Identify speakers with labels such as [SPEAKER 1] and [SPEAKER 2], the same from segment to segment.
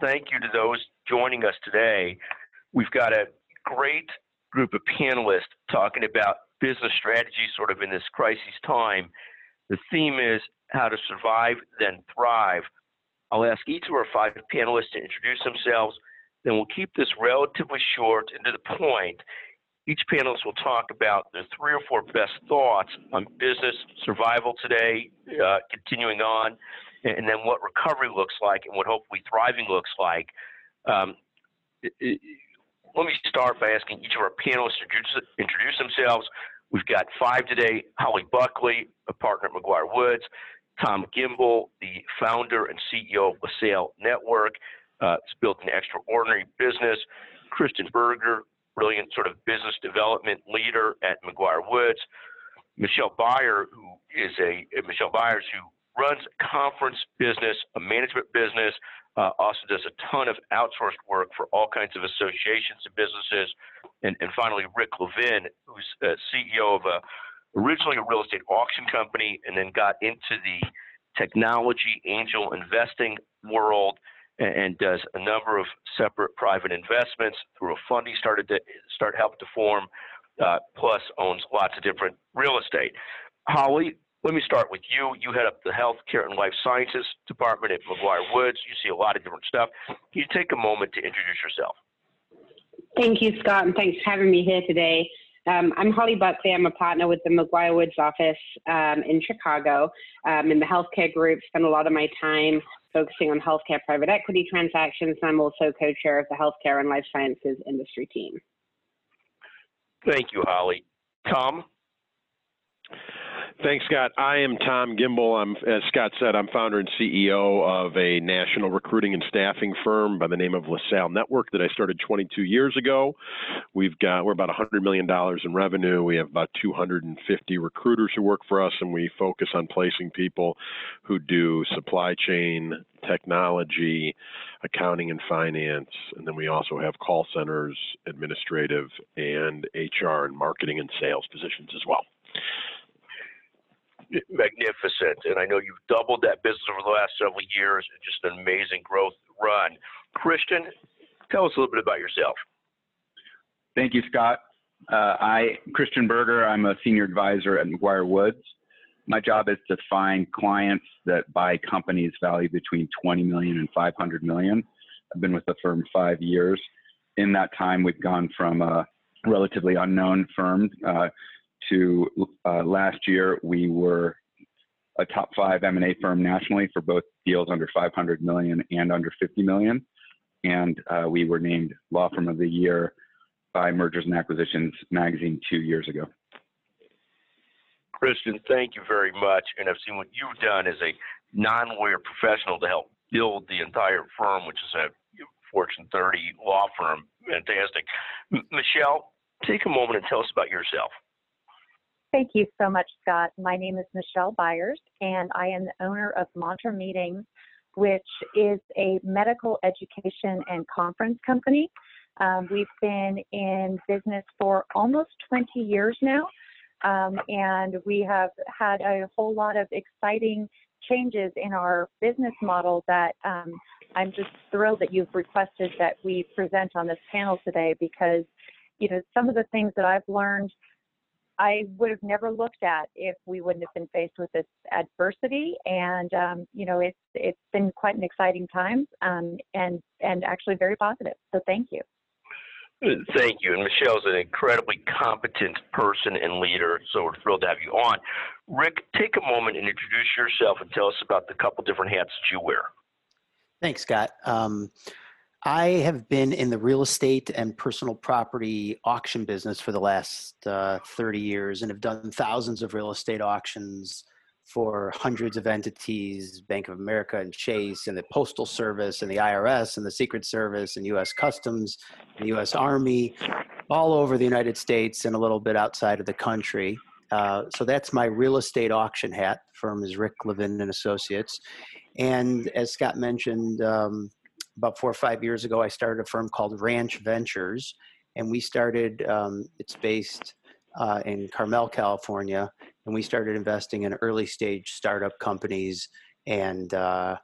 [SPEAKER 1] thank you to those joining us today. We've got a great group of panelists talking about business strategy sort of in this crisis time. The theme is how to survive, then thrive. I'll ask each of our five panelists to introduce themselves, then we'll keep this relatively short and to the point. Each panelist will talk about the three or four best thoughts on business survival today, uh, continuing on, and then what recovery looks like and what hopefully thriving looks like. Um, it, it, let me start by asking each of our panelists to introduce, introduce themselves. We've got five today Holly Buckley, a partner at McGuire Woods, Tom Gimbel, the founder and CEO of LaSalle Network, uh, it's built an extraordinary business. Christian Berger, brilliant sort of business development leader at McGuire Woods. Michelle Byer, who is a Michelle Byers, who runs conference business, a management business, uh, also does a ton of outsourced work for all kinds of associations and businesses. And, and finally, Rick Levin, who's uh, CEO of a originally a real estate auction company and then got into the technology angel investing world and, and does a number of separate private investments through a fund he started to start help to form, uh, plus owns lots of different real estate. Holly, let me start with you. You head up the healthcare and life sciences department at McGuire Woods. You see a lot of different stuff. Can you take a moment to introduce yourself?
[SPEAKER 2] Thank you, Scott, and thanks for having me here today. Um, I'm Holly Buckley. I'm a partner with the McGuire Woods office um, in Chicago um, in the healthcare group. Spend a lot of my time focusing on healthcare private equity transactions. I'm also co-chair of the healthcare and life sciences industry team.
[SPEAKER 1] Thank you, Holly. Tom?
[SPEAKER 3] Thanks, Scott. I am Tom Gimbel. I'm, as Scott said, I'm founder and CEO of a national recruiting and staffing firm by the name of LaSalle Network that I started 22 years ago. We've got we're about 100 million dollars in revenue. We have about 250 recruiters who work for us, and we focus on placing people who do supply chain, technology, accounting, and finance. And then we also have call centers, administrative, and HR and marketing and sales positions as well
[SPEAKER 1] magnificent. And I know you've doubled that business over the last several years. Just an amazing growth run. Christian, tell us a little bit about yourself.
[SPEAKER 4] Thank you, Scott. Uh, I, Christian Berger, I'm a senior advisor at McGuire Woods. My job is to find clients that buy companies valued between 20 million and 500 million. I've been with the firm five years. In that time, we've gone from a relatively unknown firm uh, to uh, last year, we were a top five M&A firm nationally for both deals under 500 million and under 50 million. And uh, we were named Law Firm of the Year by Mergers and Acquisitions magazine two years ago.
[SPEAKER 1] Christian, thank you very much. And I've seen what you've done as a non-lawyer professional to help build the entire firm, which is a Fortune 30 law firm. Fantastic. Michelle, take a moment and tell us about yourself.
[SPEAKER 5] Thank you so much, Scott. My name is Michelle Byers, and I am the owner of Mantra Meetings, which is a medical education and conference company. Um, we've been in business for almost 20 years now, um, and we have had a whole lot of exciting changes in our business model that um, I'm just thrilled that you've requested that we present on this panel today because, you know, some of the things that I've learned I would have never looked at if we wouldn't have been faced with this adversity. And um, you know, it's it's been quite an exciting time, um, and and actually very positive. So thank you.
[SPEAKER 1] Thank you. And Michelle's an incredibly competent person and leader, so we're thrilled to have you on. Rick, take a moment and introduce yourself and tell us about the couple different hats that you wear.
[SPEAKER 6] Thanks, Scott. Um, I have been in the real estate and personal property auction business for the last uh, 30 years and have done thousands of real estate auctions for hundreds of entities Bank of America and Chase, and the Postal Service, and the IRS, and the Secret Service, and US Customs, and the US Army, all over the United States and a little bit outside of the country. Uh, so that's my real estate auction hat. The firm is Rick Levin and Associates. And as Scott mentioned, um, about four or five years ago, I started a firm called Ranch Ventures, and we started. Um, it's based uh, in Carmel, California, and we started investing in early stage startup companies and uh,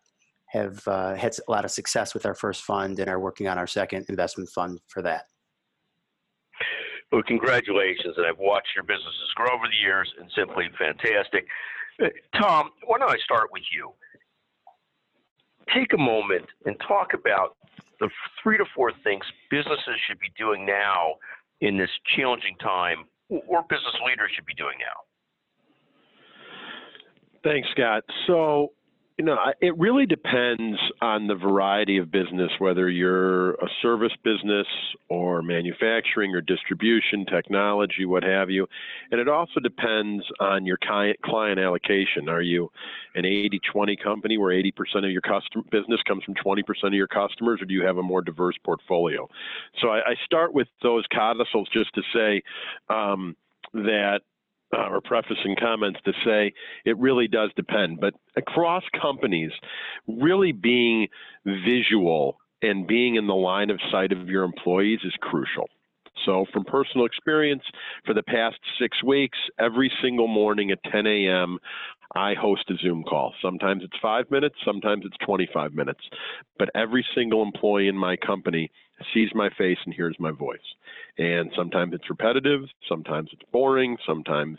[SPEAKER 6] have uh, had a lot of success with our first fund and are working on our second investment fund for that.
[SPEAKER 1] Well, congratulations, and I've watched your businesses grow over the years, and simply fantastic. Uh, Tom, why don't I start with you? Take a moment and talk about the three to four things businesses should be doing now in this challenging time, or business leaders should be doing now.
[SPEAKER 3] Thanks, Scott. So, you know, it really depends on the variety of business, whether you're a service business or manufacturing or distribution, technology, what have you. And it also depends on your client allocation. Are you an 80 20 company where 80% of your business comes from 20% of your customers, or do you have a more diverse portfolio? So I, I start with those codicils just to say um, that uh, or prefacing comments to say it really does depend. But across companies, really being visual and being in the line of sight of your employees is crucial. So, from personal experience, for the past six weeks, every single morning at 10 a.m., I host a Zoom call. Sometimes it's five minutes, sometimes it's 25 minutes. But every single employee in my company sees my face and hears my voice. And sometimes it's repetitive, sometimes it's boring, sometimes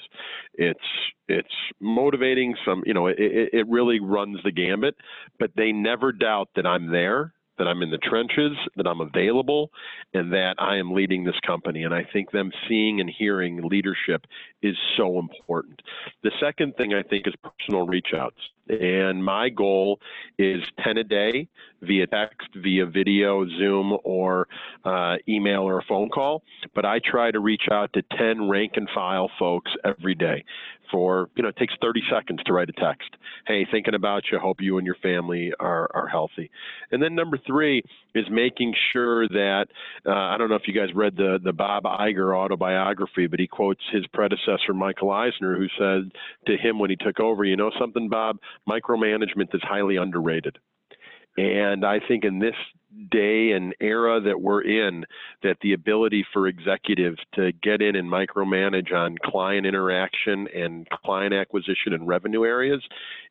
[SPEAKER 3] it's it's motivating. Some you know it, it really runs the gambit. But they never doubt that I'm there that I'm in the trenches, that I'm available, and that I am leading this company. And I think them seeing and hearing leadership is so important. The second thing I think is personal reach outs. And my goal is 10 a day via text, via video, Zoom, or uh, email or a phone call. But I try to reach out to 10 rank and file folks every day for, you know, it takes 30 seconds to write a text. Hey, thinking about you. Hope you and your family are, are healthy. And then number three is making sure that, uh, I don't know if you guys read the, the Bob Iger autobiography, but he quotes his predecessor, Michael Eisner, who said to him when he took over, you know something, Bob, micromanagement is highly underrated. And I think in this day and era that we're in, that the ability for executives to get in and micromanage on client interaction and client acquisition and revenue areas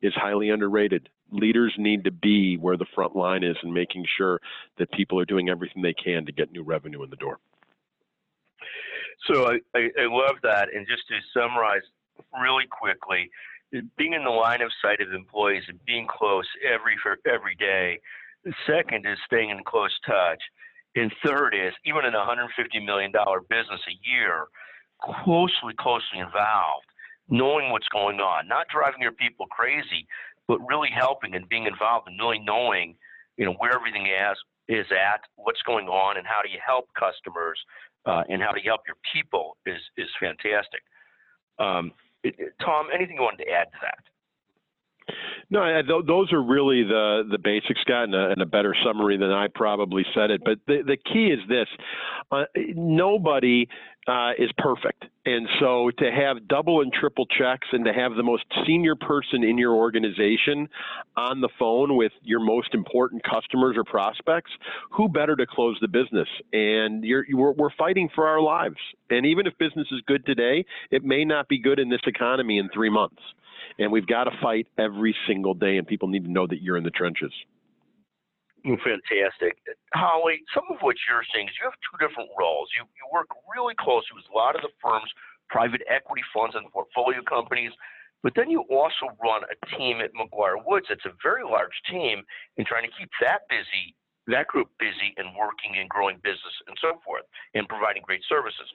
[SPEAKER 3] is highly underrated. Leaders need to be where the front line is and making sure that people are doing everything they can to get new revenue in the door.
[SPEAKER 1] So I, I, I love that. And just to summarize really quickly, being in the line of sight of employees and being close every every day. Second is staying in close touch. And third is even in a $150 million business a year, closely, closely involved, knowing what's going on, not driving your people crazy, but really helping and being involved and really knowing, you know, where everything is is at, what's going on, and how do you help customers, uh, and how to help your people is is fantastic. Um, Tom, anything you wanted to add to that?
[SPEAKER 3] No, I, th- those are really the the basics, Scott, and a, and a, better summary than I probably said it. But the the key is this: uh, nobody uh, is perfect, and so to have double and triple checks, and to have the most senior person in your organization on the phone with your most important customers or prospects, who better to close the business? And you're, we're, we're fighting for our lives, and even if business is good today, it may not be good in this economy in three months and we've got to fight every single day, and people need to know that you're in the trenches.
[SPEAKER 1] Fantastic. Holly, some of what you're saying is you have two different roles. You, you work really closely with a lot of the firms, private equity funds, and portfolio companies, but then you also run a team at McGuire Woods It's a very large team in trying to keep that busy, that group busy and working and growing business and so forth, and providing great services.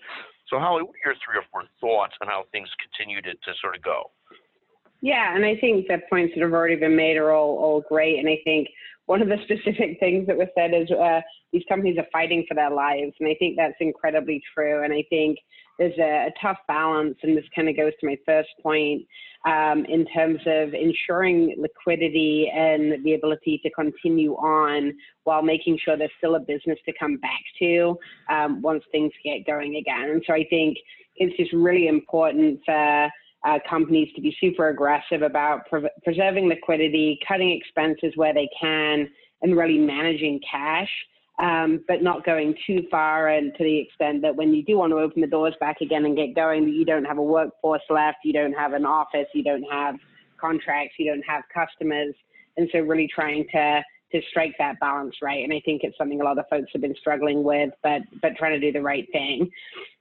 [SPEAKER 1] So, Holly, what are your three or four thoughts on how things continue to, to sort of go?
[SPEAKER 2] Yeah, and I think the points that have already been made are all, all great. And I think one of the specific things that was said is uh, these companies are fighting for their lives. And I think that's incredibly true. And I think there's a, a tough balance, and this kind of goes to my first point um, in terms of ensuring liquidity and the ability to continue on while making sure there's still a business to come back to um, once things get going again. And so I think it's just really important for uh, companies to be super aggressive about pre- preserving liquidity, cutting expenses where they can, and really managing cash, um, but not going too far and to the extent that when you do want to open the doors back again and get going, you don't have a workforce left, you don't have an office, you don't have contracts, you don't have customers. And so really trying to to strike that balance right. And I think it's something a lot of folks have been struggling with, but but trying to do the right thing.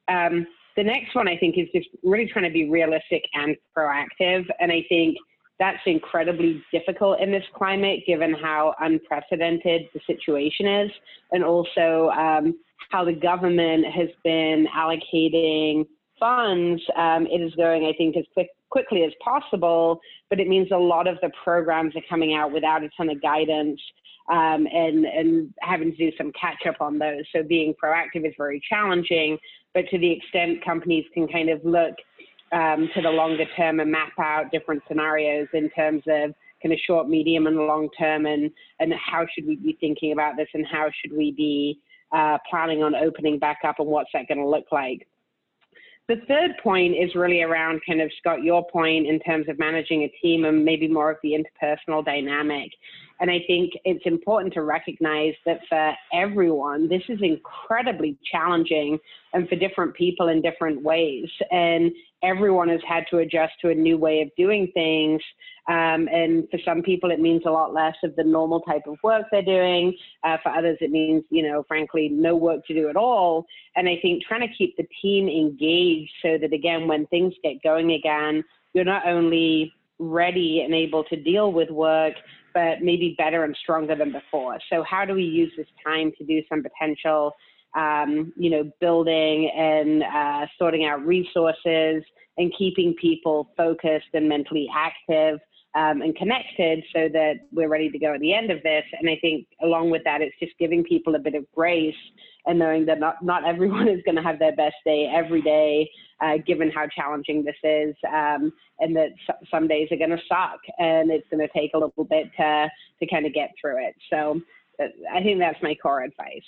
[SPEAKER 2] Um, the next one I think is just really trying to be realistic and proactive. And I think that's incredibly difficult in this climate, given how unprecedented the situation is, and also um, how the government has been allocating funds. Um, it is going, I think, as quick, quickly as possible, but it means a lot of the programs are coming out without a ton of guidance. Um, and and having to do some catch up on those. So being proactive is very challenging. But to the extent companies can kind of look um, to the longer term and map out different scenarios in terms of kind of short, medium, and long term, and and how should we be thinking about this, and how should we be uh, planning on opening back up, and what's that going to look like. The third point is really around kind of Scott, your point in terms of managing a team and maybe more of the interpersonal dynamic. And I think it's important to recognize that for everyone, this is incredibly challenging and for different people in different ways. And everyone has had to adjust to a new way of doing things. Um, and for some people, it means a lot less of the normal type of work they're doing. Uh, for others, it means, you know, frankly, no work to do at all. And I think trying to keep the team engaged so that, again, when things get going again, you're not only ready and able to deal with work, but maybe better and stronger than before. So how do we use this time to do some potential, um, you know, building and uh, sorting out resources and keeping people focused and mentally active um, and connected so that we're ready to go at the end of this. And I think along with that, it's just giving people a bit of grace and knowing that not, not everyone is going to have their best day every day, uh, given how challenging this is, um, and that some days are going to suck and it's going to take a little bit to, to kind of get through it. So uh, I think that's my core advice.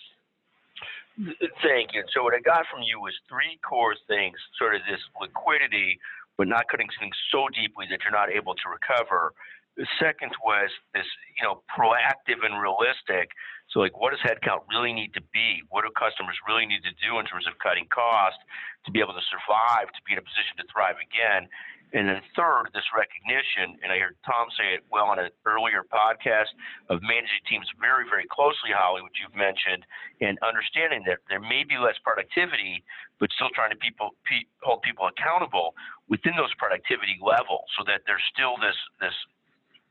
[SPEAKER 1] Thank you. So what I got from you was three core things, sort of this liquidity, but not cutting things so deeply that you're not able to recover. The second was this, you know, proactive and realistic. So, like, what does headcount really need to be? What do customers really need to do in terms of cutting cost to be able to survive, to be in a position to thrive again? And then third, this recognition, and I heard Tom say it well on an earlier podcast of managing teams very, very closely, Holly, which you've mentioned, and understanding that there may be less productivity, but still trying to people pe- hold people accountable within those productivity levels, so that there's still this this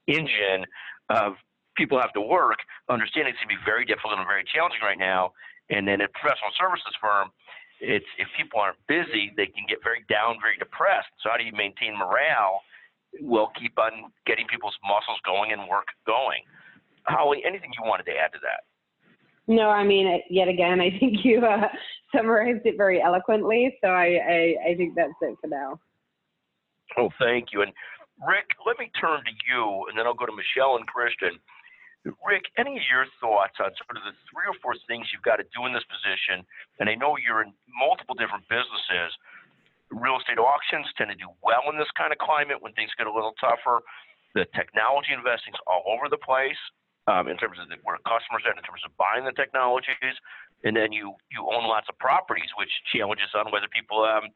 [SPEAKER 1] engine of people have to work, understanding it's going to be very difficult and very challenging right now. And then a professional services firm, it's if people aren't busy, they can get very down, very depressed. So how do you maintain morale? Well, keep on getting people's muscles going and work going. Holly, anything you wanted to add to that?
[SPEAKER 2] No, I mean, yet again, I think you uh, summarized it very eloquently. So I, I, I think that's it for now.
[SPEAKER 1] Oh, thank you. And Rick, let me turn to you, and then I'll go to Michelle and Christian. Rick, any of your thoughts on sort of the three or four things you've got to do in this position? And I know you're in multiple different businesses. Real estate auctions tend to do well in this kind of climate when things get a little tougher. The technology investing's all over the place um, in terms of the, where customers are in terms of buying the technologies. And then you you own lots of properties, which challenges on whether people um,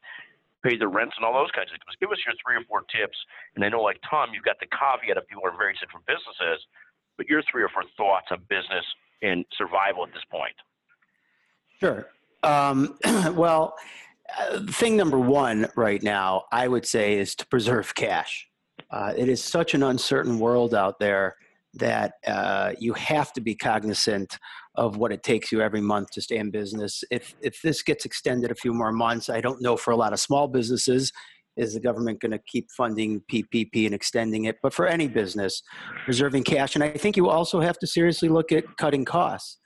[SPEAKER 1] pay their rents and all those kinds of things. Give us your three or four tips. And I know, like Tom, you've got the caveat of people are in very different businesses but your three or four thoughts on business and survival at this point.
[SPEAKER 6] Sure. Um, well, uh, thing number one right now, I would say, is to preserve cash. Uh, it is such an uncertain world out there that uh, you have to be cognizant of what it takes you every month to stay in business. If if this gets extended a few more months, I don't know for a lot of small businesses is the government going to keep funding PPP and extending it? But for any business, preserving cash. And I think you also have to seriously look at cutting costs.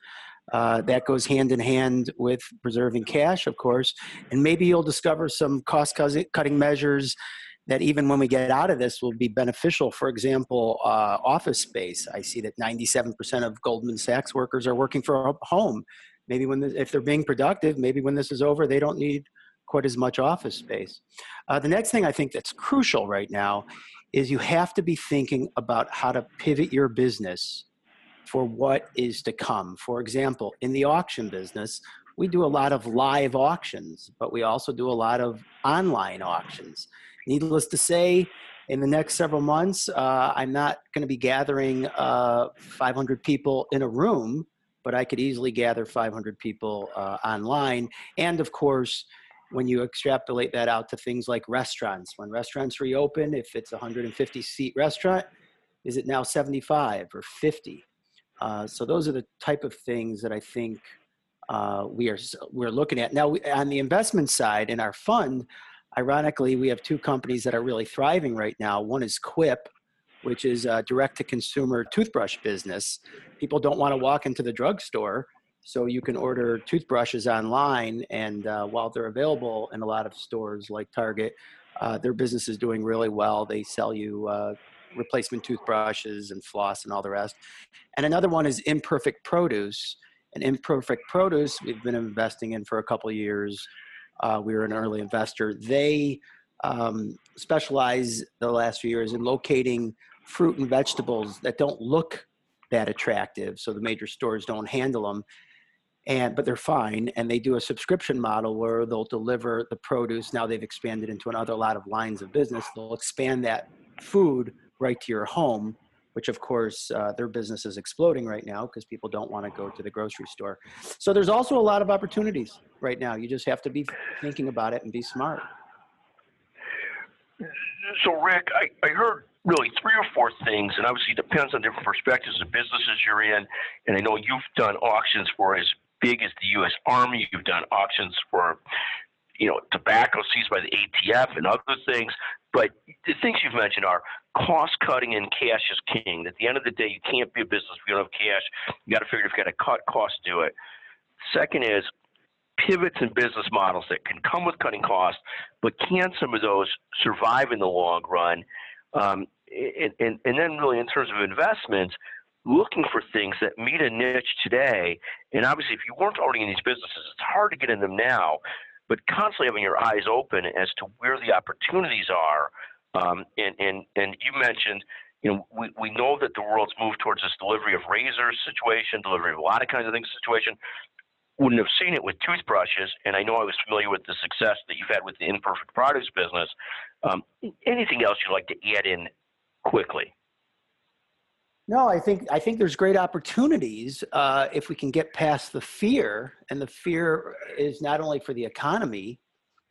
[SPEAKER 6] Uh, that goes hand in hand with preserving cash, of course. And maybe you'll discover some cost cutting measures that even when we get out of this will be beneficial. For example, uh, office space. I see that 97% of Goldman Sachs workers are working from home. Maybe when if they're being productive, maybe when this is over, they don't need quite as much office space. Uh, the next thing I think that's crucial right now is you have to be thinking about how to pivot your business for what is to come. For example, in the auction business, we do a lot of live auctions, but we also do a lot of online auctions. Needless to say, in the next several months, uh, I'm not going to be gathering uh, 500 people in a room, but I could easily gather 500 people uh, online. And of course, when you extrapolate that out to things like restaurants, when restaurants reopen, if it's a 150 seat restaurant, is it now 75 or 50? Uh, so those are the type of things that I think uh, we are we're looking at now. On the investment side, in our fund, ironically, we have two companies that are really thriving right now. One is Quip, which is a direct-to-consumer toothbrush business. People don't want to walk into the drugstore, so you can order toothbrushes online, and uh, while they're available in a lot of stores like Target, uh, their business is doing really well. They sell you uh, replacement toothbrushes and floss and all the rest. And another one is Imperfect Produce. And Imperfect Produce, we've been investing in for a couple years. Uh, we were an early investor. They um, specialize the last few years in locating fruit and vegetables that don't look that attractive, so the major stores don't handle them. And but they're fine, and they do a subscription model where they'll deliver the produce. Now they've expanded into another lot of lines of business. They'll expand that food right to your home which of course uh, their business is exploding right now because people don't want to go to the grocery store. So there's also a lot of opportunities right now. You just have to be thinking about it and be smart.
[SPEAKER 1] So, Rick, I, I heard really three or four things, and obviously it depends on different perspectives of businesses you're in. And I know you've done auctions for as big as the U.S. Army. You've done auctions for, you know, tobacco seized by the ATF and other things. But the things you've mentioned are cost cutting and cash is king. At the end of the day, you can't be a business if you don't have cash. You got to figure if you got to cut costs, do it. Second is pivots and business models that can come with cutting costs, but can some of those survive in the long run? Um, and, and, and then, really, in terms of investments, looking for things that meet a niche today. And obviously, if you weren't already in these businesses, it's hard to get in them now but constantly having your eyes open as to where the opportunities are. Um, and, and, and you mentioned, you know, we, we know that the world's moved towards this delivery of razors situation, delivery of a lot of kinds of things situation. Wouldn't have seen it with toothbrushes, and I know I was familiar with the success that you've had with the imperfect products business. Um, anything else you'd like to add in quickly?
[SPEAKER 6] No, I think I think there's great opportunities uh, if we can get past the fear, and the fear is not only for the economy,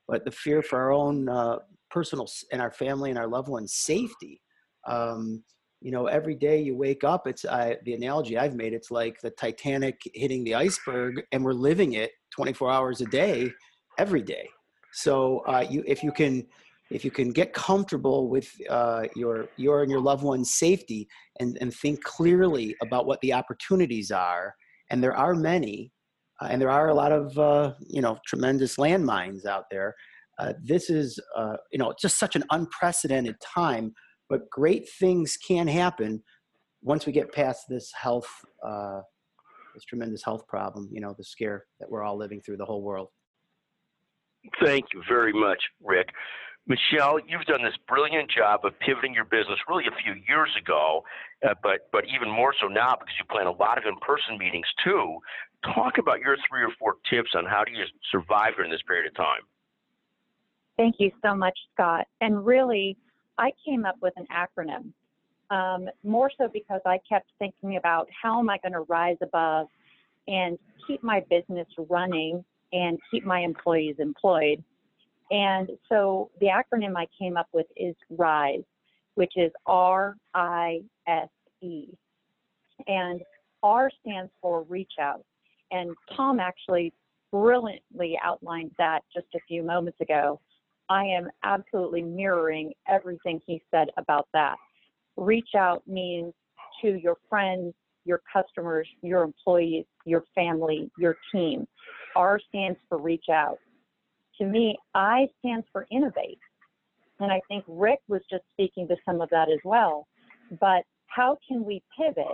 [SPEAKER 6] but the fear for our own uh, personal and our family and our loved ones' safety. Um, you know, every day you wake up, it's I, the analogy I've made. It's like the Titanic hitting the iceberg, and we're living it 24 hours a day, every day. So uh, you, if you can if you can get comfortable with uh, your your and your loved one's safety and, and think clearly about what the opportunities are and there are many uh, and there are a lot of uh, you know tremendous landmines out there uh, this is uh, you know just such an unprecedented time but great things can happen once we get past this health uh, this tremendous health problem you know the scare that we're all living through the whole world.
[SPEAKER 1] Thank you very much rick Michelle, you've done this brilliant job of pivoting your business really a few years ago, uh, but but even more so now because you plan a lot of in-person meetings too. Talk about your three or four tips on how do you survive during this period of time.
[SPEAKER 5] Thank you so much, Scott. And really, I came up with an acronym um, more so because I kept thinking about how am I going to rise above and keep my business running and keep my employees employed and so the acronym I came up with is RISE, which is R I S E. And R stands for reach out. And Tom actually brilliantly outlined that just a few moments ago. I am absolutely mirroring everything he said about that. Reach out means to your friends, your customers, your employees, your family, your team. R stands for reach out to me, I stands for innovate. And I think Rick was just speaking to some of that as well. But how can we pivot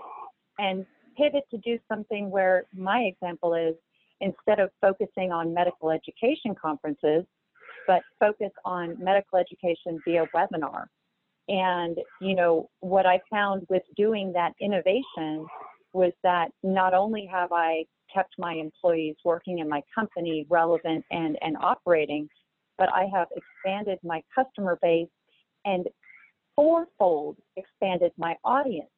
[SPEAKER 5] and pivot to do something where my example is instead of focusing on medical education conferences, but focus on medical education via webinar. And, you know, what I found with doing that innovation was that not only have I kept my employees working in my company relevant and, and operating, but I have expanded my customer base and fourfold expanded my audience.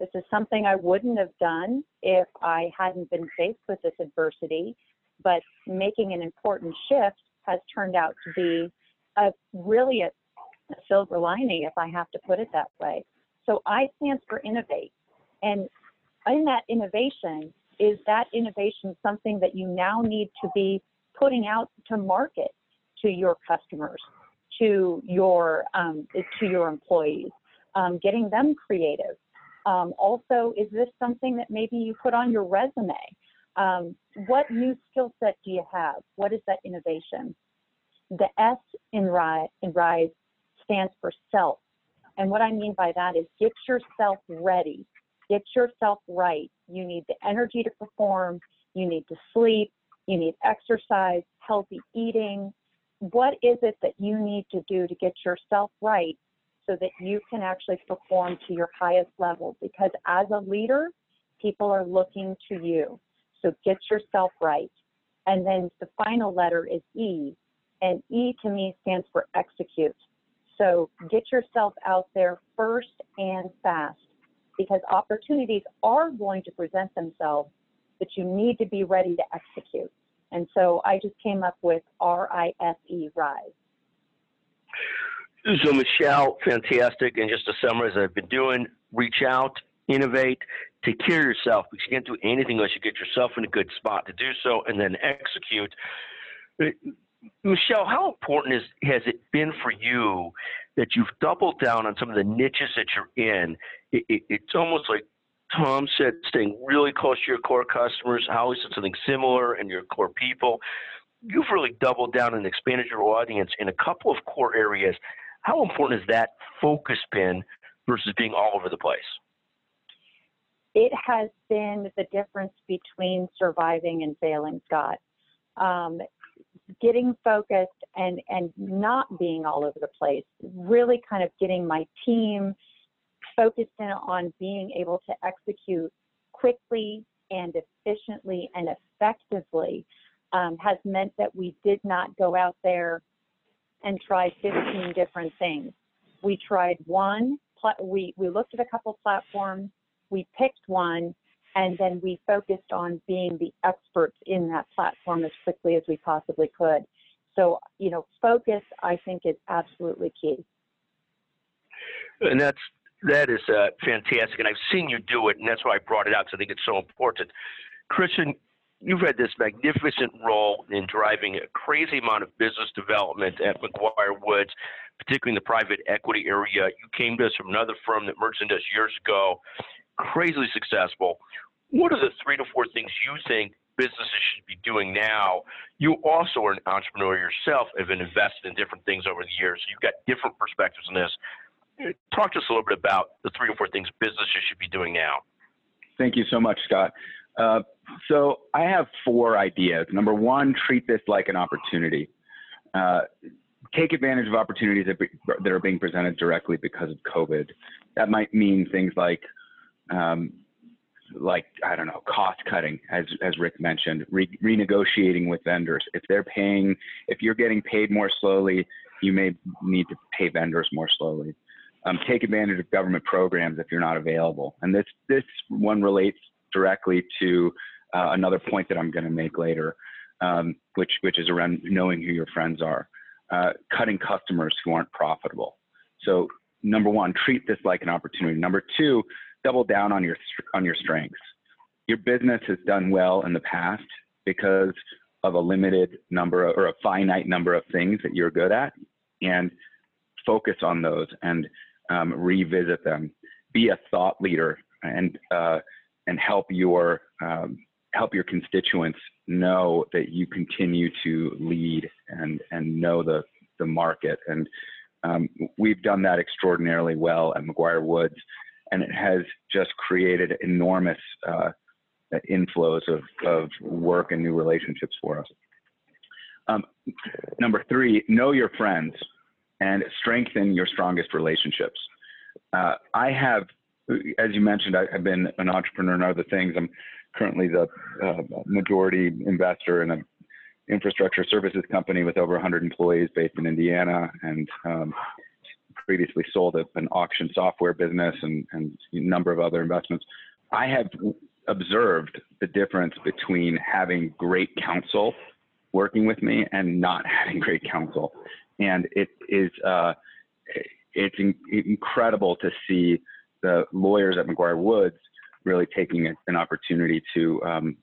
[SPEAKER 5] This is something I wouldn't have done if I hadn't been faced with this adversity, but making an important shift has turned out to be a really a, a silver lining, if I have to put it that way. So I stands for innovate. And in that innovation, is that innovation something that you now need to be putting out to market to your customers, to your um, to your employees, um, getting them creative. Um, also, is this something that maybe you put on your resume? Um, what new skill set do you have? What is that innovation? The S in RISE, in RISE stands for self. And what I mean by that is get yourself ready, get yourself right. You need the energy to perform, you need to sleep, you need exercise, healthy eating. What is it that you need to do to get yourself right so that you can actually perform to your highest level? Because as a leader, people are looking to you. So get yourself right. And then the final letter is E, and E to me stands for execute. So get yourself out there first and fast because opportunities are going to present themselves, but you need to be ready to execute. And so I just came up with R I S E, RISE.
[SPEAKER 1] So, Michelle, fantastic. And just to summarize, I've been doing reach out, innovate, take care of yourself because you can't do anything unless you get yourself in a good spot to do so and then execute. Michelle, how important is, has it been for you that you've doubled down on some of the niches that you're in? It, it, it's almost like Tom said, staying really close to your core customers. Holly said something similar and your core people. You've really doubled down and expanded your audience in a couple of core areas. How important has that focus been versus being all over the place?
[SPEAKER 5] It has been the difference between surviving and failing, Scott. Um, getting focused and and not being all over the place really kind of getting my team focused in on being able to execute quickly and efficiently and effectively um, has meant that we did not go out there and try 15 different things. We tried one, we, we looked at a couple platforms, we picked one, and then we focused on being the experts in that platform as quickly as we possibly could. So, you know, focus, I think, is absolutely key.
[SPEAKER 1] And that's that is uh, fantastic, and I've seen you do it, and that's why I brought it out because I think it's so important. Christian, you've had this magnificent role in driving a crazy amount of business development at McGuire Woods, particularly in the private equity area. You came to us from another firm that merged into us years ago, crazily successful what are the three to four things you think businesses should be doing now? You also are an entrepreneur yourself, and have been invested in different things over the years. So you've got different perspectives on this. Talk to us a little bit about the three to four things businesses should be doing now.
[SPEAKER 4] Thank you so much, Scott. Uh, so I have four ideas. Number one, treat this like an opportunity. Uh, take advantage of opportunities that, be, that, are being presented directly because of COVID. That might mean things like um, like I don't know, cost cutting, as as Rick mentioned, re- renegotiating with vendors. If they're paying, if you're getting paid more slowly, you may need to pay vendors more slowly. Um, take advantage of government programs if you're not available. And this this one relates directly to uh, another point that I'm going to make later, um, which which is around knowing who your friends are, uh, cutting customers who aren't profitable. So number one, treat this like an opportunity. Number two, double down on your on your strengths. Your business has done well in the past because of a limited number of, or a finite number of things that you're good at, and focus on those and um, revisit them. Be a thought leader and uh, and help your um, help your constituents know that you continue to lead and and know the the market and um, we've done that extraordinarily well at McGuire Woods and it has just created enormous uh, inflows of, of work and new relationships for us. Um, number three, know your friends and strengthen your strongest relationships. Uh, I have, as you mentioned, I, have been an entrepreneur and other things. I'm currently the uh, majority investor in an infrastructure services company with over 100 employees based in Indiana and um, previously sold an auction software business and, and a number of other investments. I have observed the difference between having great counsel working with me and not having great counsel. And it is, uh, it's in, incredible to see the lawyers at McGuire Woods really taking an opportunity to um,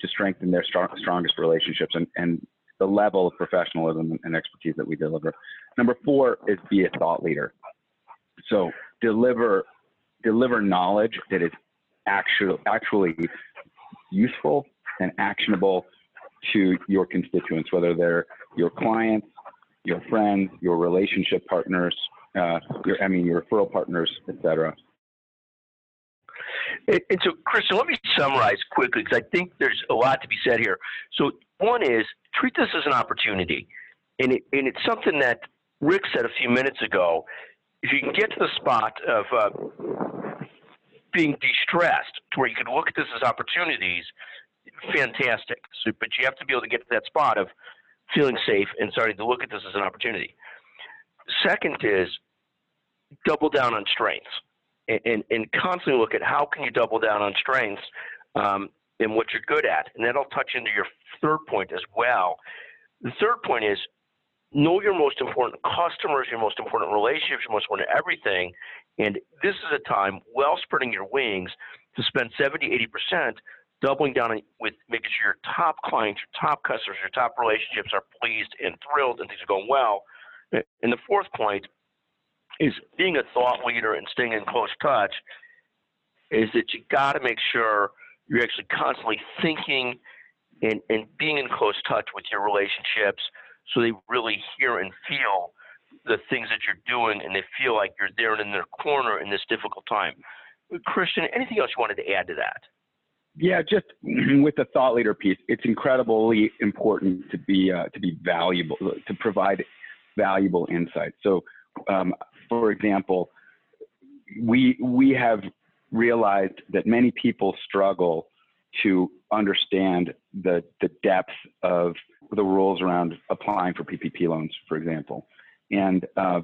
[SPEAKER 4] to strengthen their strong, strongest relationships and, and the level of professionalism and expertise that we deliver. Number four is be a thought leader. So deliver deliver knowledge that is actually actually useful and actionable to your constituents, whether they're your clients, your friends, your relationship partners, uh, your, I mean, your referral partners, et cetera.
[SPEAKER 1] And, and so, Christian, let me summarize quickly because I think there's a lot to be said here. So, one is treat this as an opportunity, and, it, and it's something that Rick said a few minutes ago. If you can get to the spot of uh, being distressed to where you can look at this as opportunities, fantastic. So, but you have to be able to get to that spot of feeling safe and starting to look at this as an opportunity. Second is double down on strengths and, and, and constantly look at how can you double down on strengths um, and what you're good at. And that'll touch into your third point as well. The third point is know your most important customers, your most important relationships, your most important everything. And this is a time well spreading your wings to spend 70, 80% doubling down with making sure your top clients, your top customers, your top relationships are pleased and thrilled and things are going well. And the fourth point is being a thought leader and staying in close touch is that you got to make sure you're actually constantly thinking and, and being in close touch with your relationships so they really hear and feel the things that you're doing and they feel like you're there and in their corner in this difficult time. Christian, anything else you wanted to add to that?
[SPEAKER 4] Yeah, just with the thought leader piece, it's incredibly important to be uh, to be valuable, to provide valuable insight. So, um, for example, we we have realized that many people struggle to understand the the depth of the rules around applying for PPP loans, for example, and uh,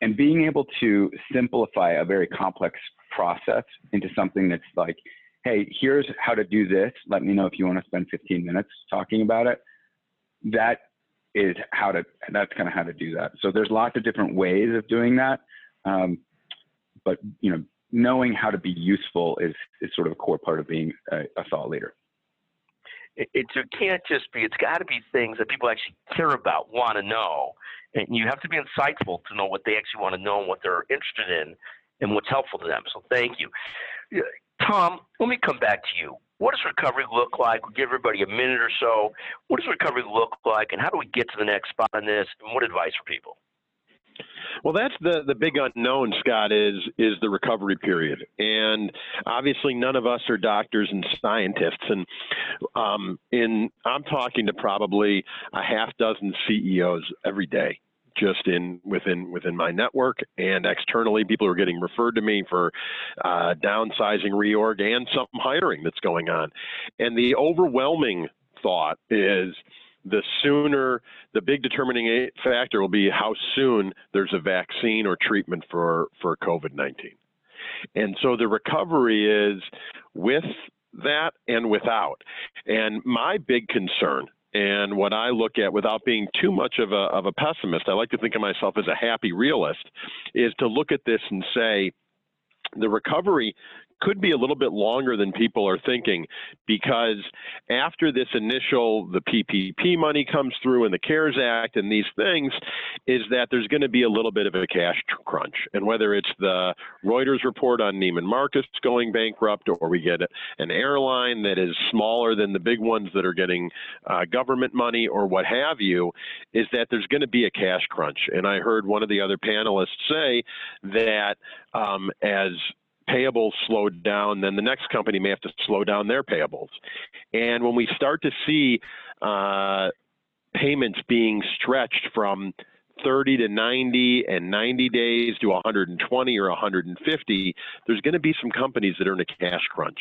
[SPEAKER 4] and being able to simplify a very complex process into something that's like hey, here's how to do this. Let me know if you want to spend 15 minutes talking about it. That is how to, that's kind of how to do that. So there's lots of different ways of doing that. Um, but, you know, knowing how to be useful is, is sort of a core part of being a, a thought leader.
[SPEAKER 1] It, it, can't just be, it's got to be things that people actually care about, want to know. And you have to be insightful to know what they actually want to know and what they're interested in and what's helpful to them. So thank you. Tom, let me come back to you. What does recovery look like? We'll give everybody a minute or so. What does recovery look like, and how do we get to the next spot on this? And what advice for people?
[SPEAKER 3] Well, that's the the big unknown, Scott. Is is the recovery period, and obviously none of us are doctors and scientists. And um, in I'm talking to probably a half dozen CEOs every day just in within within my network and externally people are getting referred to me for uh, downsizing reorg and some hiring that's going on and the overwhelming thought is the sooner the big determining factor will be how soon there's a vaccine or treatment for for covid-19 and so the recovery is with that and without. And my big concern and what I look at, without being too much of a, of a pessimist, I like to think of myself as a happy realist, is to look at this and say, the recovery could be a little bit longer than people are thinking because after this initial the PPP money comes through and the CARES Act and these things is that there's going to be a little bit of a cash crunch. And whether it's the Reuters report on Neiman Marcus going bankrupt or we get an airline that is smaller than the big ones that are getting uh, government money or what have you is that there's going to be a cash crunch. And I heard one of the other panelists say that um, as payables slowed down, then the next company may have to slow down their payables. And when we start to see uh, payments being stretched from 30 to 90 and 90 days to 120 or 150, there's going to be some companies that are in a cash crunch.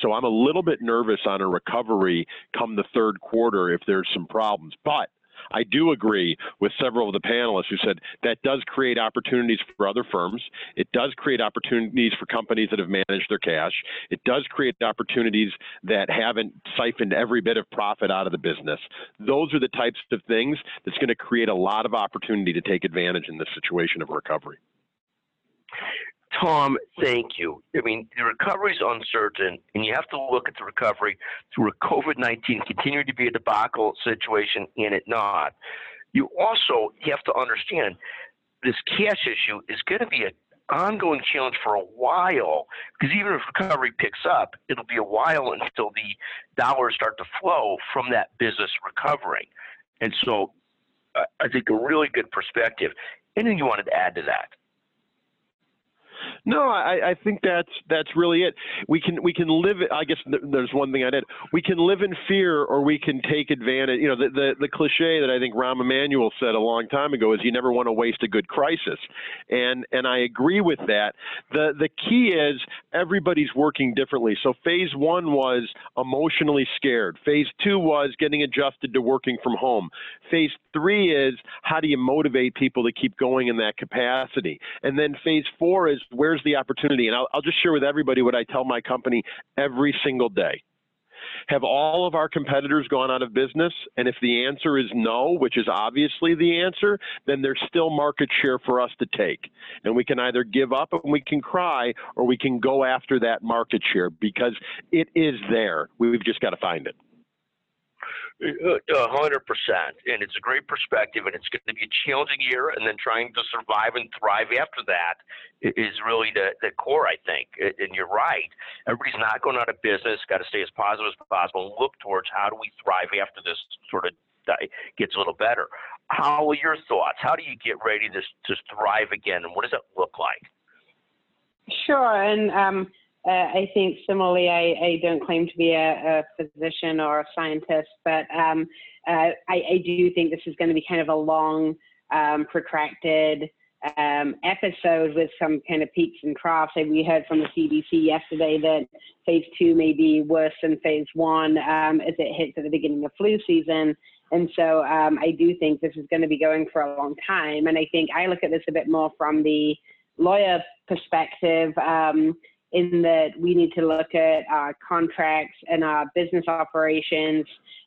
[SPEAKER 3] So I'm a little bit nervous on a recovery come the third quarter if there's some problems. But I do agree with several of the panelists who said that does create opportunities for other firms. It does create opportunities for companies that have managed their cash. It does create opportunities that haven't siphoned every bit of profit out of the business. Those are the types of things that's going to create a lot of opportunity to take advantage in this situation of recovery.
[SPEAKER 1] Tom, thank you. I mean, the recovery is uncertain, and you have to look at the recovery through a COVID 19 continuing to be a debacle situation and it not. You also have to understand this cash issue is going to be an ongoing challenge for a while because even if recovery picks up, it'll be a while until the dollars start to flow from that business recovering. And so I think a really good perspective. Anything you wanted to add to that?
[SPEAKER 3] No, I, I think that's that's really it. We can we can live. I guess there's one thing I did. We can live in fear, or we can take advantage. You know, the the, the cliche that I think Rahm Emanuel said a long time ago is you never want to waste a good crisis, and and I agree with that. The the key is everybody's working differently. So phase one was emotionally scared. Phase two was getting adjusted to working from home. Phase three is how do you motivate people to keep going in that capacity, and then phase four is where's the opportunity? And I'll, I'll just share with everybody what I tell my company every single day. Have all of our competitors gone out of business? And if the answer is no, which is obviously the answer, then there's still market share for us to take. And we can either give up and we can cry, or we can go after that market share because it is there. We've just got to find it.
[SPEAKER 1] A hundred percent, and it's a great perspective, and it's going to be a challenging year, and then trying to survive and thrive after that is really the, the core, I think. And you're right, everybody's not going out of business. Got to stay as positive as possible and look towards how do we thrive after this sort of gets a little better. How are your thoughts? How do you get ready to to thrive again, and what does it look like?
[SPEAKER 2] Sure, and um, uh, I think similarly, I, I, don't claim to be a, a physician or a scientist, but um, uh, I, I, do think this is going to be kind of a long, um, protracted um, episode with some kind of peaks and troughs. And we heard from the CDC yesterday that phase two may be worse than phase one um, as it hits at the beginning of flu season. And so um, I do think this is going to be going for a long time. And I think I look at this a bit more from the lawyer perspective. Um, in that we need to look at our contracts and our business operations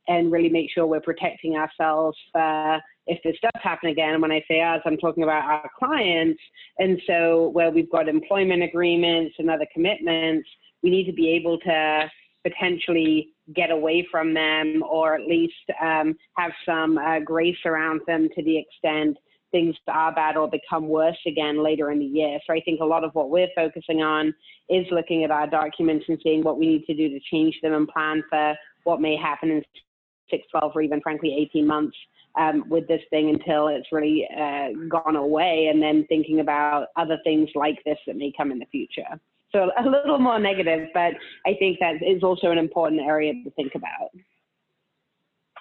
[SPEAKER 2] and really make sure we're protecting ourselves for if this does happen again. And when I say us, I'm talking about our clients. And so where we've got employment agreements and other commitments, we need to be able to potentially get away from them or at least um, have some uh, grace around them to the extent things are bad or become worse again later in the year. So I think a lot of what we're focusing on is looking at our documents and seeing what we need to do to change them and plan for what may happen in six, 12, or even frankly 18 months um, with this thing until it's really uh, gone away, and then thinking about other things like this that may come in the future. So a little more negative, but I think that is also an important area to think about.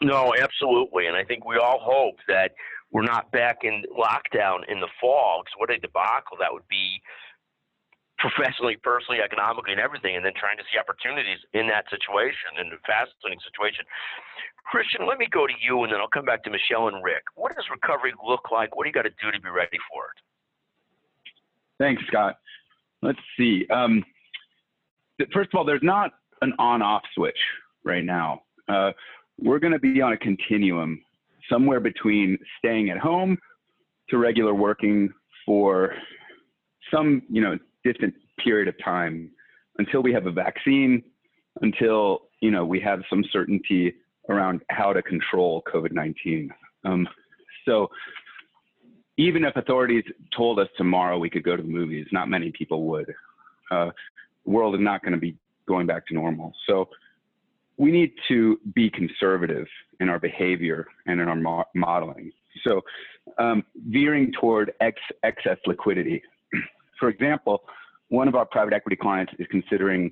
[SPEAKER 1] No, absolutely. And I think we all hope that we're not back in lockdown in the fall because what a debacle that would be professionally, personally, economically, and everything, and then trying to see opportunities in that situation, in a fascinating situation. Christian, let me go to you, and then I'll come back to Michelle and Rick. What does recovery look like? What do you got to do to be ready for it?
[SPEAKER 4] Thanks, Scott. Let's see. Um, first of all, there's not an on-off switch right now. Uh, we're going to be on a continuum somewhere between staying at home to regular working for some, you know, distant period of time until we have a vaccine, until, you know, we have some certainty around how to control COVID-19. Um, so even if authorities told us tomorrow we could go to the movies, not many people would. Uh, world is not going to be going back to normal. So we need to be conservative in our behavior and in our mo modeling. So um, veering toward ex excess liquidity. For example, one of our private equity clients is considering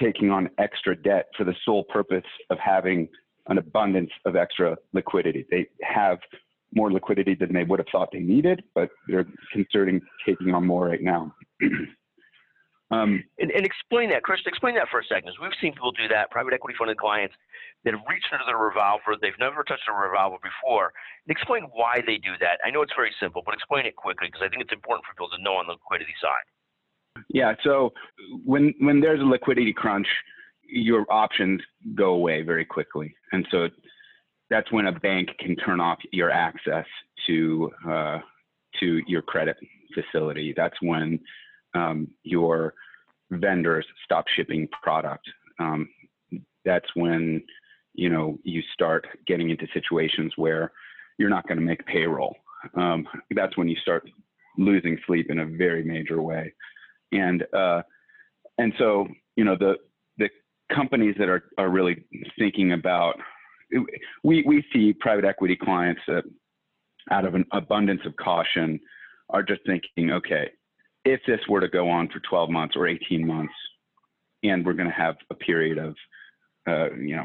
[SPEAKER 4] taking on extra debt for the sole purpose of having an abundance of extra liquidity. They have more liquidity than they would have thought they needed, but they're considering taking on more right now. Um,
[SPEAKER 1] And, and explain that, Chris. Explain that for a second. 'cause we've seen people do that. Private equity funded clients that have reached into their revolver. They've never touched a revolver before. Explain why they do that. I know it's very simple, but explain it quickly because I think it's important for people to know on the liquidity side.
[SPEAKER 4] Yeah. So when when there's a liquidity crunch, your options go away very quickly, and so that's when a bank can turn off your access to uh, to your credit facility. That's when um, your vendors stop shipping product. Um, that's when you know you start getting into situations where you're not going to make payroll. Um, that's when you start losing sleep in a very major way and uh, and so you know the the companies that are are really thinking about we we see private equity clients that out of an abundance of caution are just thinking okay if this were to go on for 12 months or 18 months and we're going to have a period of uh, you know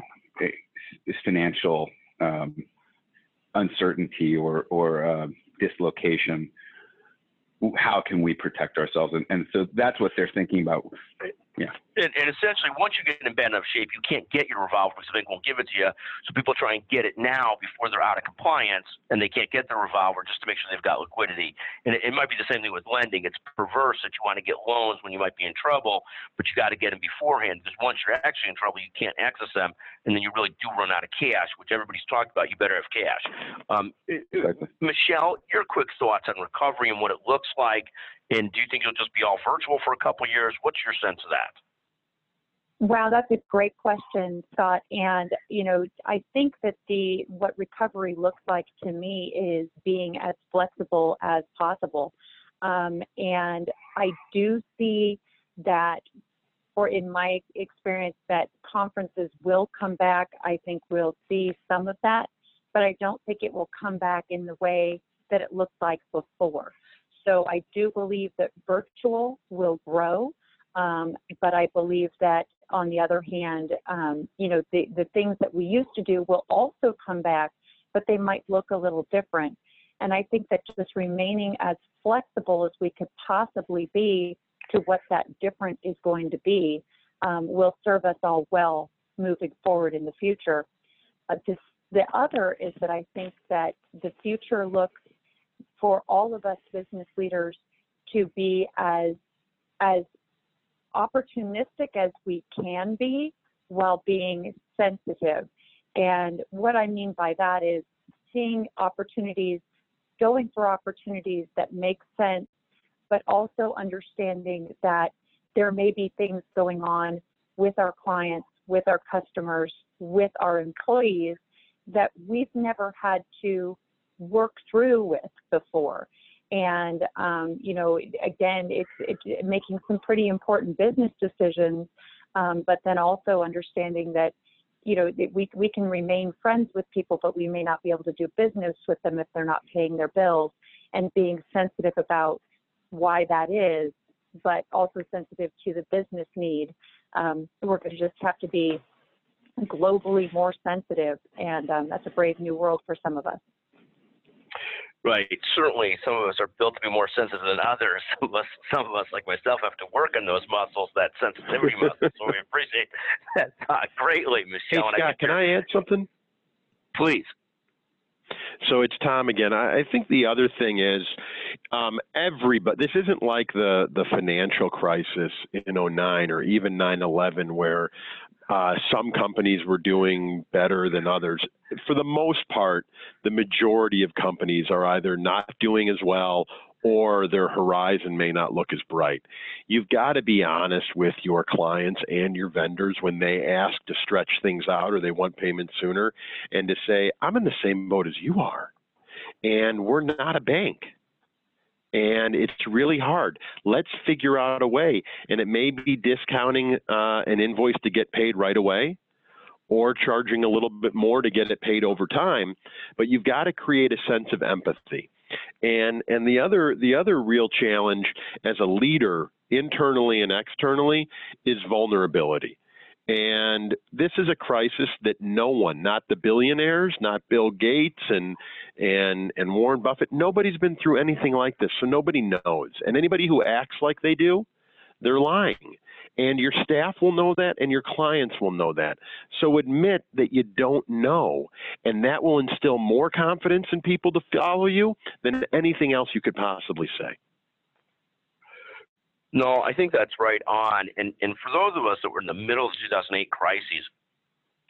[SPEAKER 4] financial um, uncertainty or or uh, dislocation how can we protect ourselves? And, and so that's what they're thinking about.
[SPEAKER 1] And, and essentially, once you get in bad enough shape, you can't get your revolver because the bank won't give it to you. So people try and get it now before they're out of compliance, and they can't get the revolver just to make sure they've got liquidity. And it, it might be the same thing with lending. It's perverse that you want to get loans when you might be in trouble, but you got to get them beforehand because once you're actually in trouble, you can't access them, and then you really do run out of cash, which everybody's talked about. You better have cash. Um,
[SPEAKER 4] Exactly.
[SPEAKER 1] Michelle, your quick thoughts on recovery and what it looks like, and do you think it'll just be all virtual for a couple years? What's your sense of that?
[SPEAKER 5] Wow, that's a great question, Scott. And you know, I think that the what recovery looks like to me is being as flexible as possible. Um, and I do see that, or in my experience, that conferences will come back. I think we'll see some of that, but I don't think it will come back in the way that it looked like before. So I do believe that virtual will grow. Um, but I believe that on the other hand, um, you know, the, the things that we used to do will also come back, but they might look a little different. And I think that just remaining as flexible as we could possibly be to what that different is going to be um, will serve us all well moving forward in the future. Uh, this, the other is that I think that the future looks for all of us business leaders to be as as opportunistic as we can be while being sensitive. And what I mean by that is seeing opportunities, going for opportunities that make sense, but also understanding that there may be things going on with our clients, with our customers, with our employees that we've never had to work through with before. And um, you know again it's, it's making some pretty important business decisions um, but then also understanding that you know we, we can remain friends with people but we may not be able to do business with them if they're not paying their bills and being sensitive about why that is but also sensitive to the business need. Um, we're going to just have to be globally more sensitive and um, that's a brave new world for some of us
[SPEAKER 1] Right. Certainly, some of us are built to be more sensitive than others. Some of us, some of us, like myself, have to work on those muscles, that sensitivity muscle. So we appreciate that greatly,
[SPEAKER 3] Hey,
[SPEAKER 1] Michelle. and
[SPEAKER 3] Scott, can I add something?
[SPEAKER 1] Please.
[SPEAKER 3] So it's Tom again. I, I think the other thing is, um, everybody. This isn't like the the financial crisis in 09 or even 9/11, where uh, some companies were doing better than others. For the most part, the majority of companies are either not doing as well or their horizon may not look as bright. You've got to be honest with your clients and your vendors when they ask to stretch things out or they want payment sooner and to say, I'm in the same boat as you are. And we're not a bank. And it's really hard. Let's figure out a way. And it may be discounting uh, an invoice to get paid right away or charging a little bit more to get it paid over time. But you've got to create a sense of empathy. And and the other the other real challenge as a leader internally and externally is vulnerability. And this is a crisis that no one, not the billionaires, not Bill Gates and and and Warren Buffett, nobody's been through anything like this, so nobody knows. And anybody who acts like they do, they're lying. And your staff will know that, and your clients will know that. So admit that you don't know, and that will instill more confidence in people to follow you than anything else you could possibly say.
[SPEAKER 1] No, I think that's right on. And and for those of us that were in the middle of the 2008 crisis,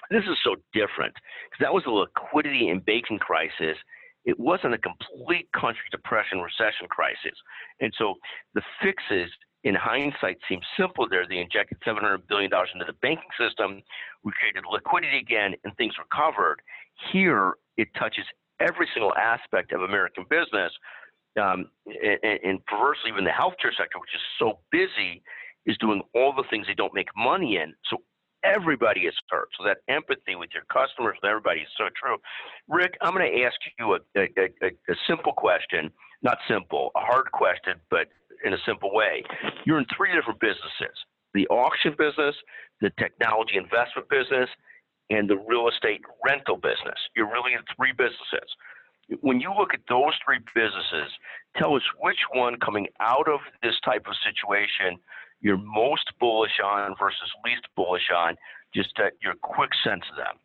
[SPEAKER 1] this is so different because that was a liquidity and banking crisis. It wasn't a complete country depression recession crisis. And so the fixes in hindsight seem simple there. They injected $700 billion into the banking system. We created liquidity again and things recovered. Here, it touches every single aspect of American business. Um, and, and perversely, even the healthcare sector, which is so busy, is doing all the things they don't make money in. So everybody is hurt. So that empathy with your customers and everybody is so true. Rick, I'm going to ask you a, a, a, a simple question, not simple, a hard question, but in a simple way. You're in three different businesses the auction business, the technology investment business, and the real estate rental business. You're really in three businesses. When you look at those three businesses, tell us which one coming out of this type of situation you're most bullish on versus least bullish on, just uh, your quick sense of them.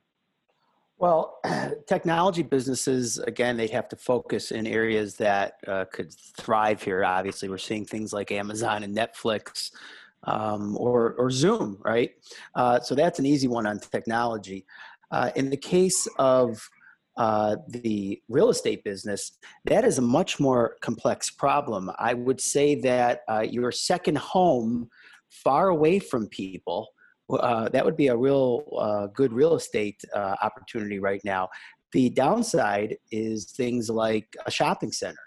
[SPEAKER 6] Well, technology businesses, again, they'd have to focus in areas that uh, could thrive here. Obviously, we're seeing things like Amazon and Netflix um, or, or Zoom, right? Uh, so that's an easy one on technology. Uh, in the case of uh, the real estate business, that is a much more complex problem. I would say that uh, your second home, far away from people, uh, that would be a real uh, good real estate uh, opportunity right now. The downside is things like a shopping center.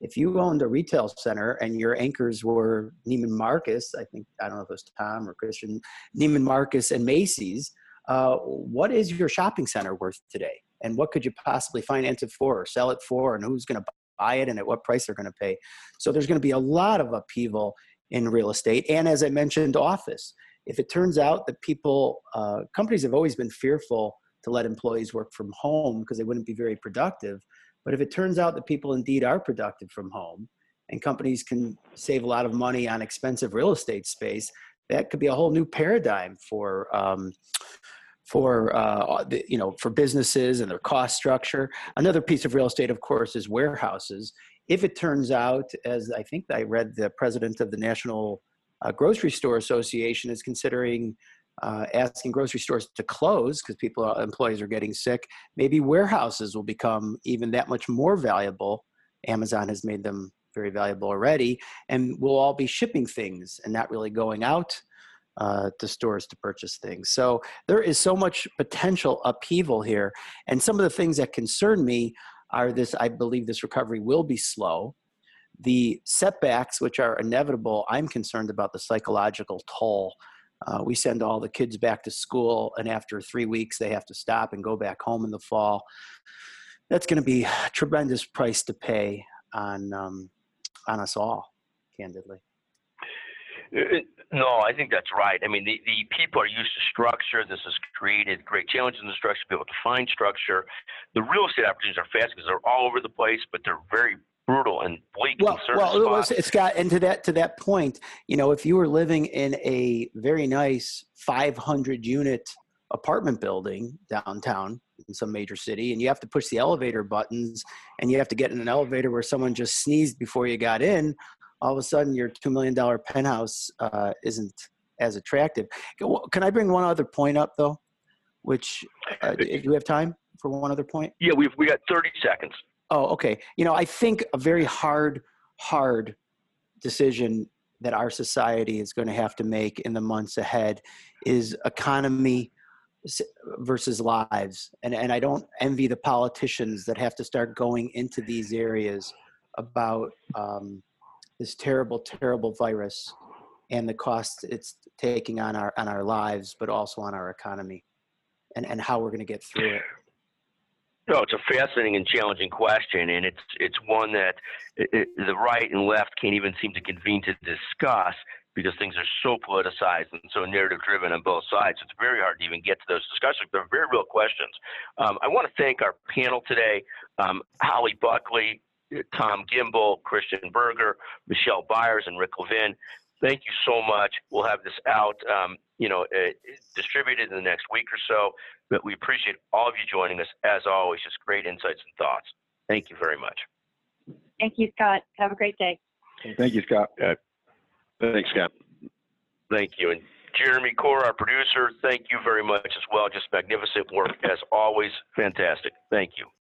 [SPEAKER 6] If you owned a retail center and your anchors were Neiman Marcus, I think, I don't know if it was Tom or Christian, Neiman Marcus and Macy's, uh, what is your shopping center worth today? And what could you possibly finance it for or sell it for? And who's going to buy it and at what price they're going to pay? So there's going to be a lot of upheaval in real estate. And as I mentioned, office if it turns out that people, uh, companies have always been fearful to let employees work from home because they wouldn't be very productive. But if it turns out that people indeed are productive from home and companies can save a lot of money on expensive real estate space, that could be a whole new paradigm for um, for uh, you know for businesses and their cost structure. Another piece of real estate, of course, is warehouses. If it turns out, as I think I read the president of the National uh, grocery store association is considering uh, asking grocery stores to close because people uh, employees are getting sick maybe warehouses will become even that much more valuable amazon has made them very valuable already and we'll all be shipping things and not really going out uh, to stores to purchase things so there is so much potential upheaval here and some of the things that concern me are this i believe this recovery will be slow the setbacks, which are inevitable, I'm concerned about the psychological toll. Uh, we send all the kids back to school, and after three weeks, they have to stop and go back home in the fall. That's going to be a tremendous price to pay on um, on us all, candidly.
[SPEAKER 1] No, I think that's right. I mean, the, the people are used to structure. This has created great challenges in the structure, be able to find structure. The real estate opportunities are fast because they're all over the place, but they're very brutal and bleak
[SPEAKER 6] well, well, it's got and to that to that point, you know, if you were living in a very nice 500 unit apartment building downtown in some major city, and you have to push the elevator buttons, and you have to get in an elevator where someone just sneezed before you got in, all of a sudden your two million dollar penthouse uh, isn't as attractive. Can I bring one other point up though? Which uh, do we have time for one other point?
[SPEAKER 1] Yeah, we've we got 30 seconds.
[SPEAKER 6] Oh, okay. You know, I think a very hard, hard decision that our society is going to have to make in the months ahead is economy versus lives. And, and I don't envy the politicians that have to start going into these areas about um, this terrible, terrible virus and the cost it's taking on our on our lives, but also on our economy, and and how we're going to get through it.
[SPEAKER 1] No, it's a fascinating and challenging question, and it's it's one that it, the right and left can't even seem to convene to discuss because things are so politicized and so narrative driven on both sides. It's very hard to even get to those discussions. They're very real questions. Um, I want to thank our panel today, um, Holly Buckley, Tom Gimbel, Christian Berger, Michelle Byers, and Rick Levin. thank you so much. We'll have this out, um, you know, uh, distributed in the next week or so. But we appreciate all of you joining us as always. Just great insights and thoughts. Thank you very much.
[SPEAKER 5] Thank you, Scott. Have a great day.
[SPEAKER 4] Thank you, Scott.
[SPEAKER 3] Thanks, Scott.
[SPEAKER 1] Thank you. And Jeremy Core, our producer, thank you very much as well. Just magnificent work as always. Fantastic. Thank you.